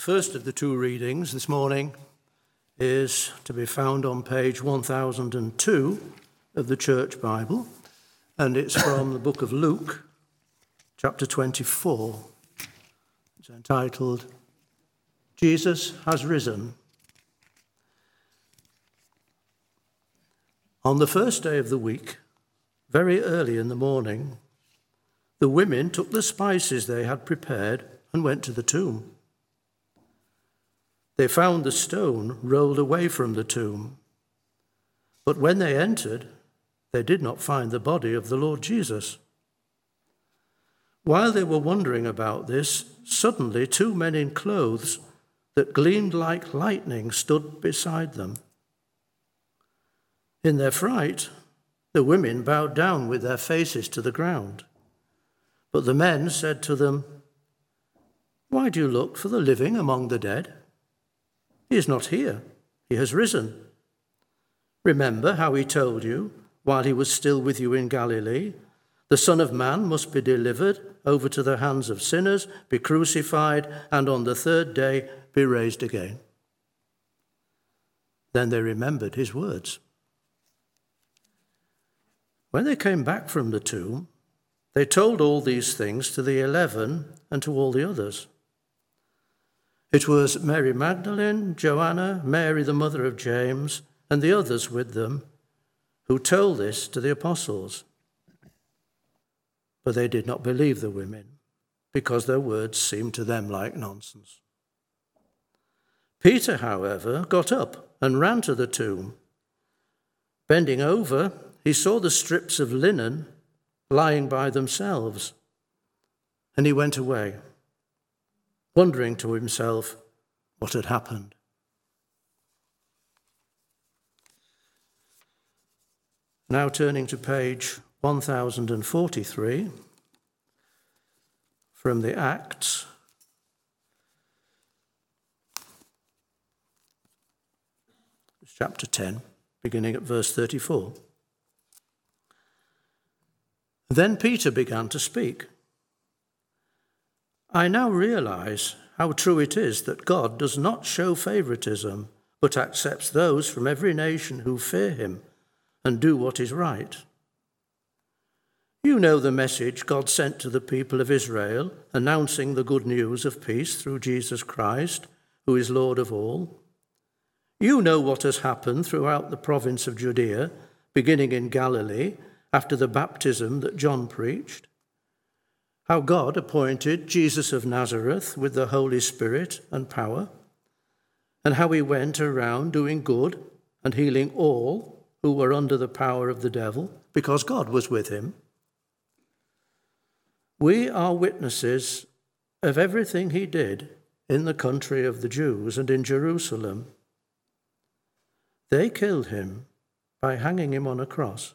The first of the two readings this morning is to be found on page 1002 of the Church Bible, and it's from the book of Luke, chapter 24. It's entitled Jesus Has Risen. On the first day of the week, very early in the morning, the women took the spices they had prepared and went to the tomb. They found the stone rolled away from the tomb. But when they entered, they did not find the body of the Lord Jesus. While they were wondering about this, suddenly two men in clothes that gleamed like lightning stood beside them. In their fright, the women bowed down with their faces to the ground. But the men said to them, Why do you look for the living among the dead? He is not here, he has risen. Remember how he told you, while he was still with you in Galilee, the Son of Man must be delivered over to the hands of sinners, be crucified, and on the third day be raised again. Then they remembered his words. When they came back from the tomb, they told all these things to the eleven and to all the others. It was Mary Magdalene, Joanna, Mary the mother of James, and the others with them who told this to the apostles. But they did not believe the women because their words seemed to them like nonsense. Peter, however, got up and ran to the tomb. Bending over, he saw the strips of linen lying by themselves, and he went away, wondering to himself what had happened. Now turning to page 1043 from the Acts. Chapter 10, beginning at verse 34. Then Peter began to speak. I now realize how true it is that God does not show favoritism, but accepts those from every nation who fear him and do what is right. You know the message God sent to the people of Israel, announcing the good news of peace through Jesus Christ, who is Lord of all. You know what has happened throughout the province of Judea, beginning in Galilee after the baptism that John preached, how God appointed Jesus of Nazareth with the Holy Spirit and power, and how he went around doing good and healing all who were under the power of the devil, because God was with him. We are witnesses of everything he did in the country of the Jews and in Jerusalem. They killed him by hanging him on a cross.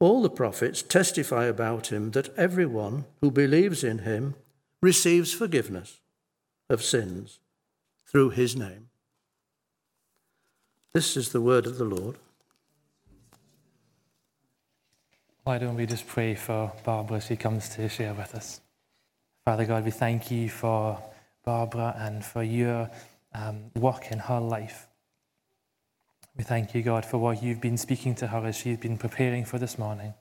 All the prophets testify about him that everyone who believes in him receives forgiveness of sins through his name. This is the word of the Lord. Why don't we just pray for Barbara as she comes to share with us? Father God, we thank you for Barbara and for your um, work in her life. We thank you, God, for what you've been speaking to her as she's been preparing for this morning.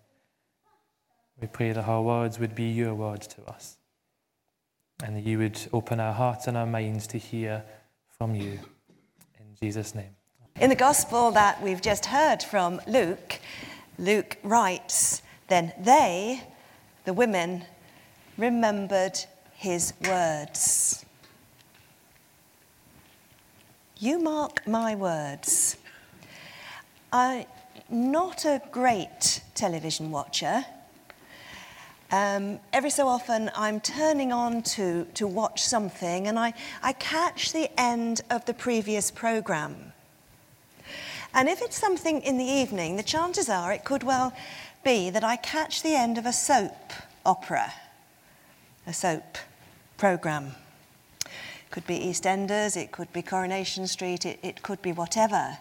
We pray that her words would be your words to us and that you would open our hearts and our minds to hear from you. In Jesus' name. In the gospel that we've just heard from Luke, Luke writes, Then they, the women, remembered his words. You mark my words. I'm not a great television watcher. um, every so often I'm turning on to, to watch something and I, I catch the end of the previous programme. And if it's something in the evening, the chances are it could well be that I catch the end of a soap opera, a soap programme. It could be EastEnders, it could be Coronation Street, it, it could be whatever.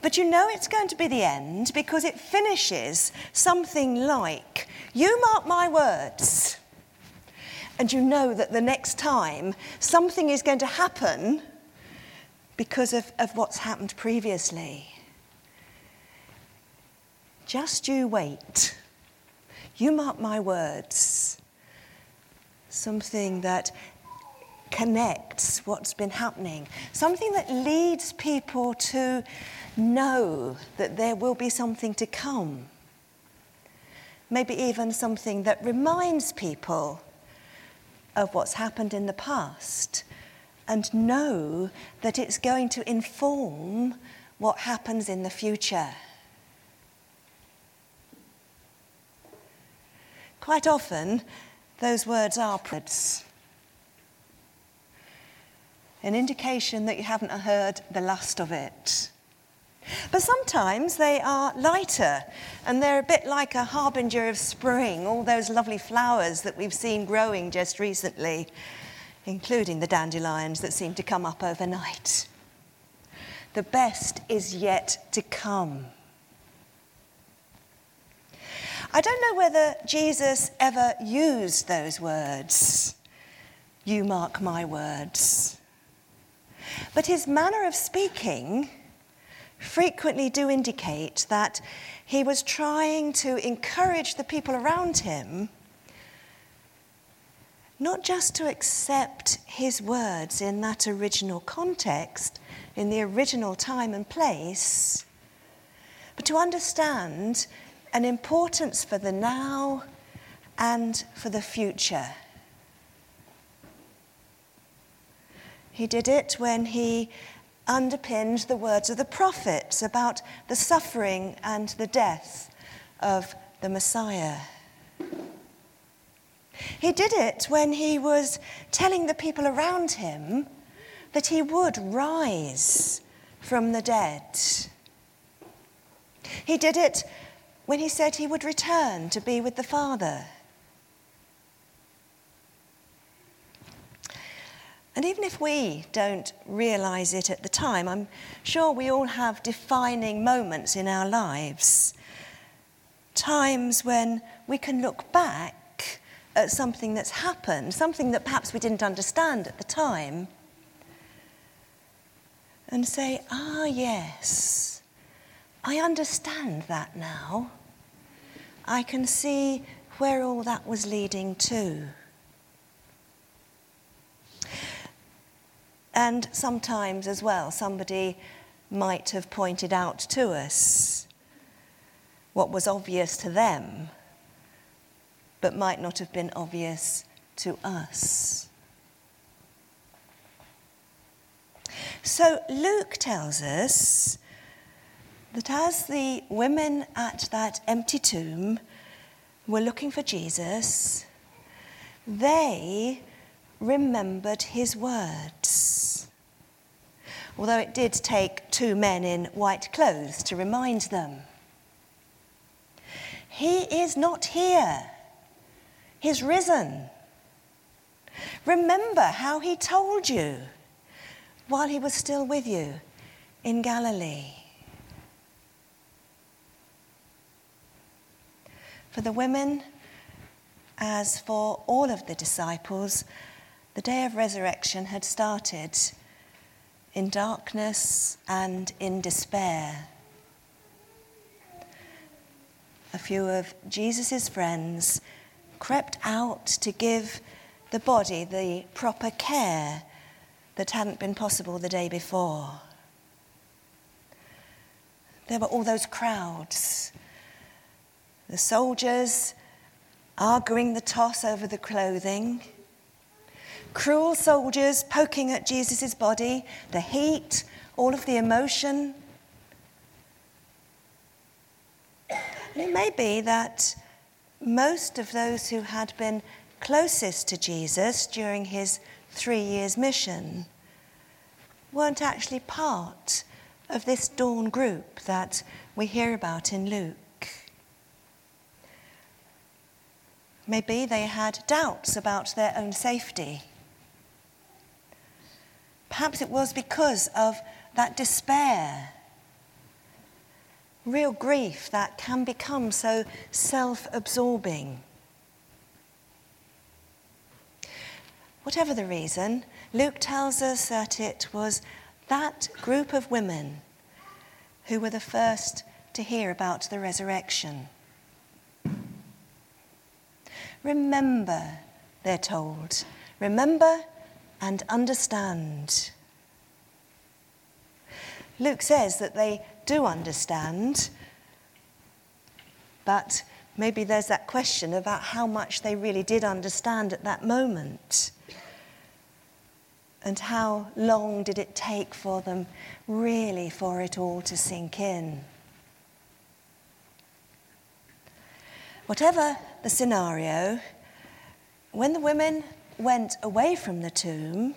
But you know it's going to be the end because it finishes something like, You mark my words. And you know that the next time something is going to happen because of, of what's happened previously. Just you wait. You mark my words. Something that connects what's been happening, something that leads people to know that there will be something to come. Maybe even something that reminds people of what's happened in the past and know that it's going to inform what happens in the future. Quite often, those words are words, an indication that you haven't heard the last of it. But sometimes they are lighter and they're a bit like a harbinger of spring, all those lovely flowers that we've seen growing just recently, including the dandelions that seem to come up overnight. The best is yet to come. I don't know whether Jesus ever used those words, you mark my words. But his manner of speaking frequently do indicate that he was trying to encourage the people around him not just to accept his words in that original context, in the original time and place, but to understand an importance for the now and for the future. He did it when he underpinned the words of the prophets about the suffering and the death of the Messiah. He did it when he was telling the people around him that he would rise from the dead. He did it when he said he would return to be with the Father. And even if we don't realize it at the time, I'm sure we all have defining moments in our lives. Times when we can look back at something that's happened, something that perhaps we didn't understand at the time, and say, ah, yes, I understand that now. I can see where all that was leading to. And sometimes as well, somebody might have pointed out to us what was obvious to them, but might not have been obvious to us. So Luke tells us that as the women at that empty tomb were looking for Jesus, they remembered his words. Although it did take two men in white clothes to remind them. He is not here. He's risen. Remember how he told you while he was still with you in Galilee. For the women, as for all of the disciples, the day of resurrection had started in darkness and in despair. A few of Jesus' friends crept out to give the body the proper care that hadn't been possible the day before. There were all those crowds, the soldiers arguing the toss over the clothing cruel soldiers poking at Jesus' body, the heat, all of the emotion. And it may be that most of those who had been closest to Jesus during his three years mission weren't actually part of this dawn group that we hear about in Luke. Maybe they had doubts about their own safety. Perhaps it was because of that despair, real grief that can become so self absorbing. Whatever the reason, Luke tells us that it was that group of women who were the first to hear about the resurrection. Remember, they're told. Remember and understand. Luke says that they do understand, but maybe there's that question about how much they really did understand at that moment. And how long did it take for them really for it all to sink in? Whatever the scenario, when the women went away from the tomb,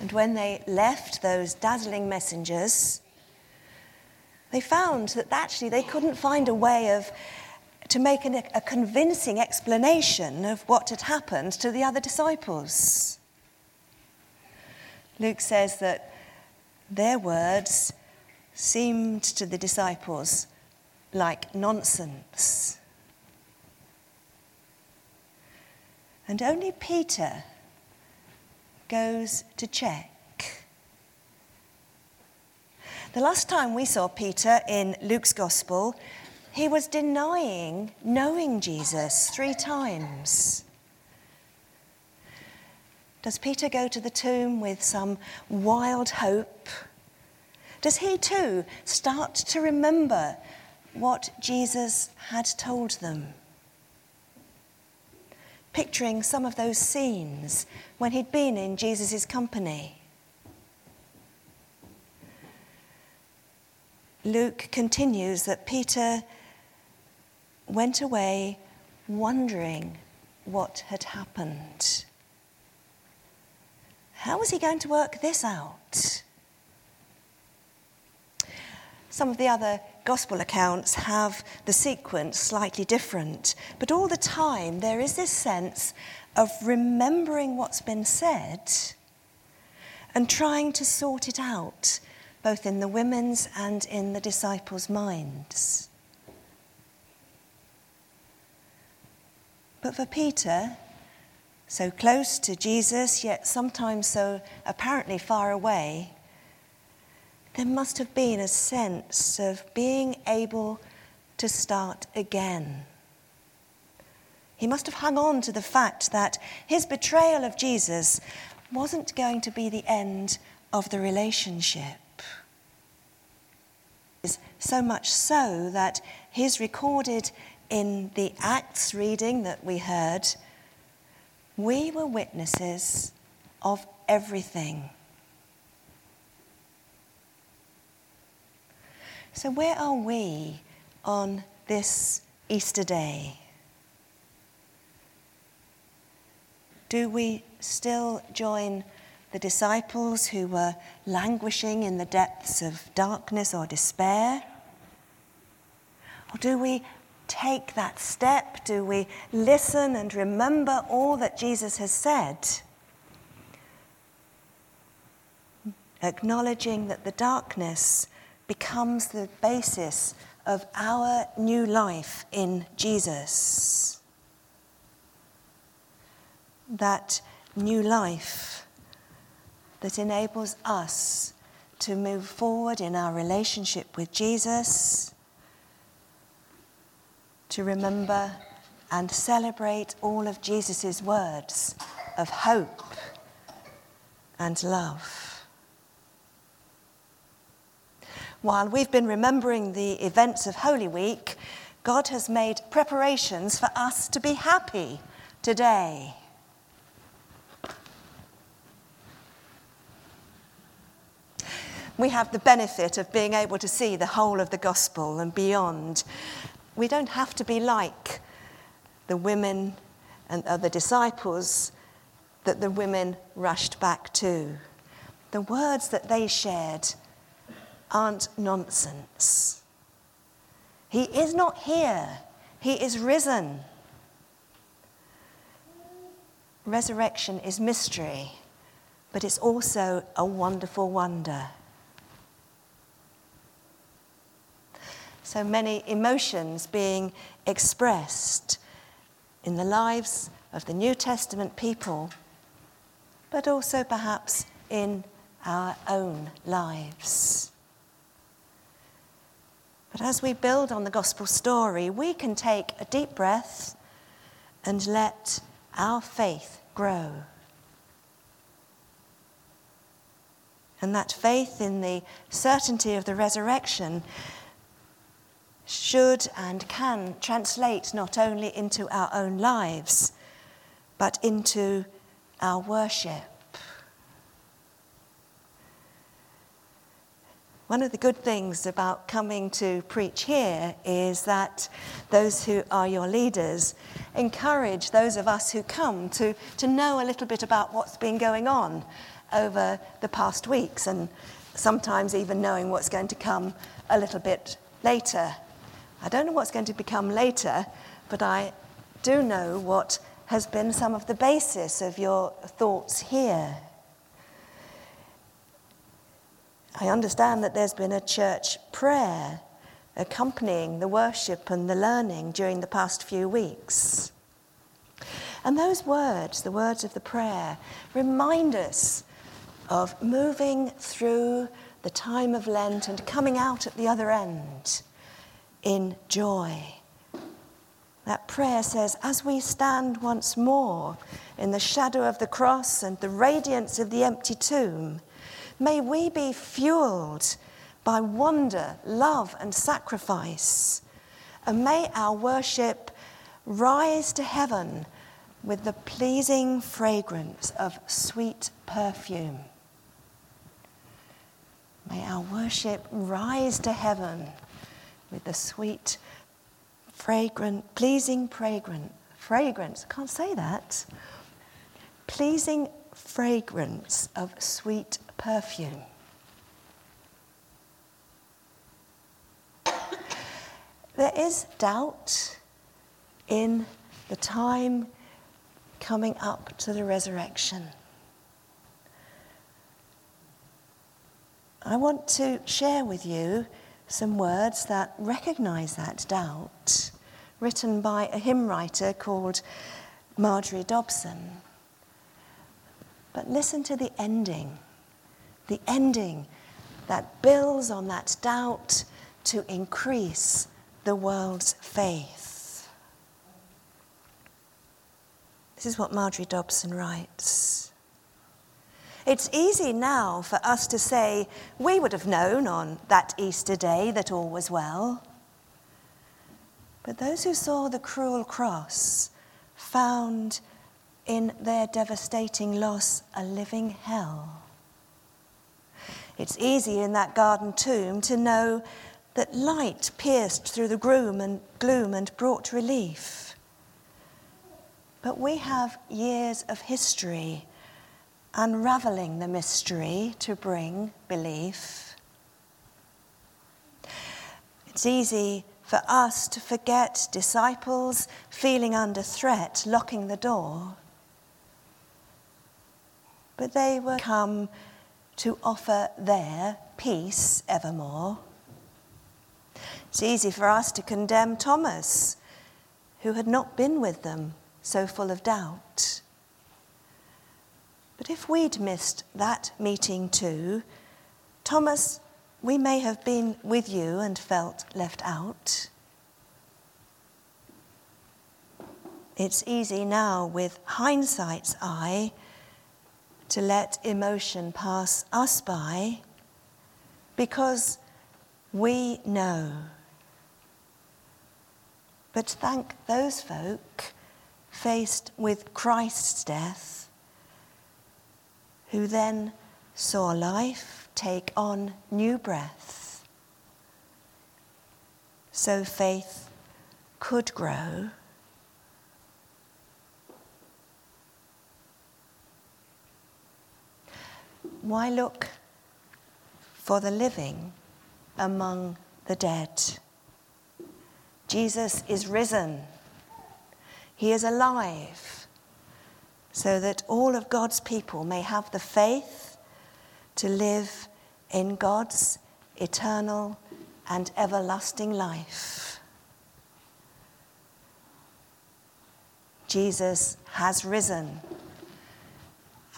and when they left those dazzling messengers, they found that actually they couldn't find a way of to make an, a convincing explanation of what had happened to the other disciples. Luke says that their words seemed to the disciples like nonsense. And only Peter goes to check. The last time we saw Peter in Luke's Gospel, he was denying knowing Jesus three times. Does Peter go to the tomb with some wild hope? Does he too start to remember what Jesus had told them? Picturing some of those scenes when he'd been in Jesus' company. Luke continues that Peter went away wondering what had happened. How was he going to work this out? Some of the other gospel accounts have the sequence slightly different, but all the time there is this sense of remembering what's been said and trying to sort it out, both in the women's and in the disciples' minds. But for Peter, so close to Jesus, yet sometimes so apparently far away, there must have been a sense of being able to start again. He must have hung on to the fact that his betrayal of Jesus wasn't going to be the end of the relationship. So much so that he's recorded in the Acts reading that we heard we were witnesses of everything. So, where are we on this Easter day? Do we still join the disciples who were languishing in the depths of darkness or despair? Or do we take that step? Do we listen and remember all that Jesus has said? Acknowledging that the darkness becomes the basis of our new life in Jesus. That new life that enables us to move forward in our relationship with Jesus to remember and celebrate all of Jesus' words of hope and love. While we've been remembering the events of Holy Week, God has made preparations for us to be happy today. We have the benefit of being able to see the whole of the gospel and beyond we don't have to be like the women and other disciples that the women rushed back to. The words that they shared aren't nonsense. He is not here, He is risen. Resurrection is mystery, but it's also a wonderful wonder. So many emotions being expressed in the lives of the New Testament people, but also perhaps in our own lives. But as we build on the gospel story, we can take a deep breath and let our faith grow. And that faith in the certainty of the resurrection should and can translate not only into our own lives, but into our worship. One of the good things about coming to preach here is that those who are your leaders encourage those of us who come to, to know a little bit about what's been going on over the past weeks and sometimes even knowing what's going to come a little bit later. I don't know what's going to become later, but I do know what has been some of the basis of your thoughts here. I understand that there's been a church prayer accompanying the worship and the learning during the past few weeks. And those words, the words of the prayer, remind us of moving through the time of Lent and coming out at the other end in joy. That prayer says, as we stand once more in the shadow of the cross and the radiance of the empty tomb, May we be fueled by wonder, love, and sacrifice. And may our worship rise to heaven with the pleasing fragrance of sweet perfume. May our worship rise to heaven with the sweet, fragrant, pleasing fragrance. Fragrance, I can't say that. Pleasing fragrance of sweet perfume. There is doubt in the time coming up to the resurrection. I want to share with you some words that recognize that doubt, written by a hymn writer called Marjorie Dobson. But listen to the ending the ending that builds on that doubt to increase the world's faith. This is what Marjorie Dobson writes. It's easy now for us to say we would have known on that Easter day that all was well. But those who saw the cruel cross found in their devastating loss a living hell. It's easy in that garden tomb to know that light pierced through the gloom and, gloom and brought relief. But we have years of history unraveling the mystery to bring belief. It's easy for us to forget disciples feeling under threat, locking the door. But they were come to offer their peace evermore. It's easy for us to condemn Thomas, who had not been with them, so full of doubt. But if we'd missed that meeting too, Thomas, we may have been with you and felt left out. It's easy now, with hindsight's eye, to let emotion pass us by because we know. But thank those folk faced with Christ's death who then saw life take on new breath. So faith could grow Why look for the living among the dead? Jesus is risen. He is alive so that all of God's people may have the faith to live in God's eternal and everlasting life. Jesus has risen.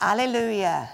Alleluia.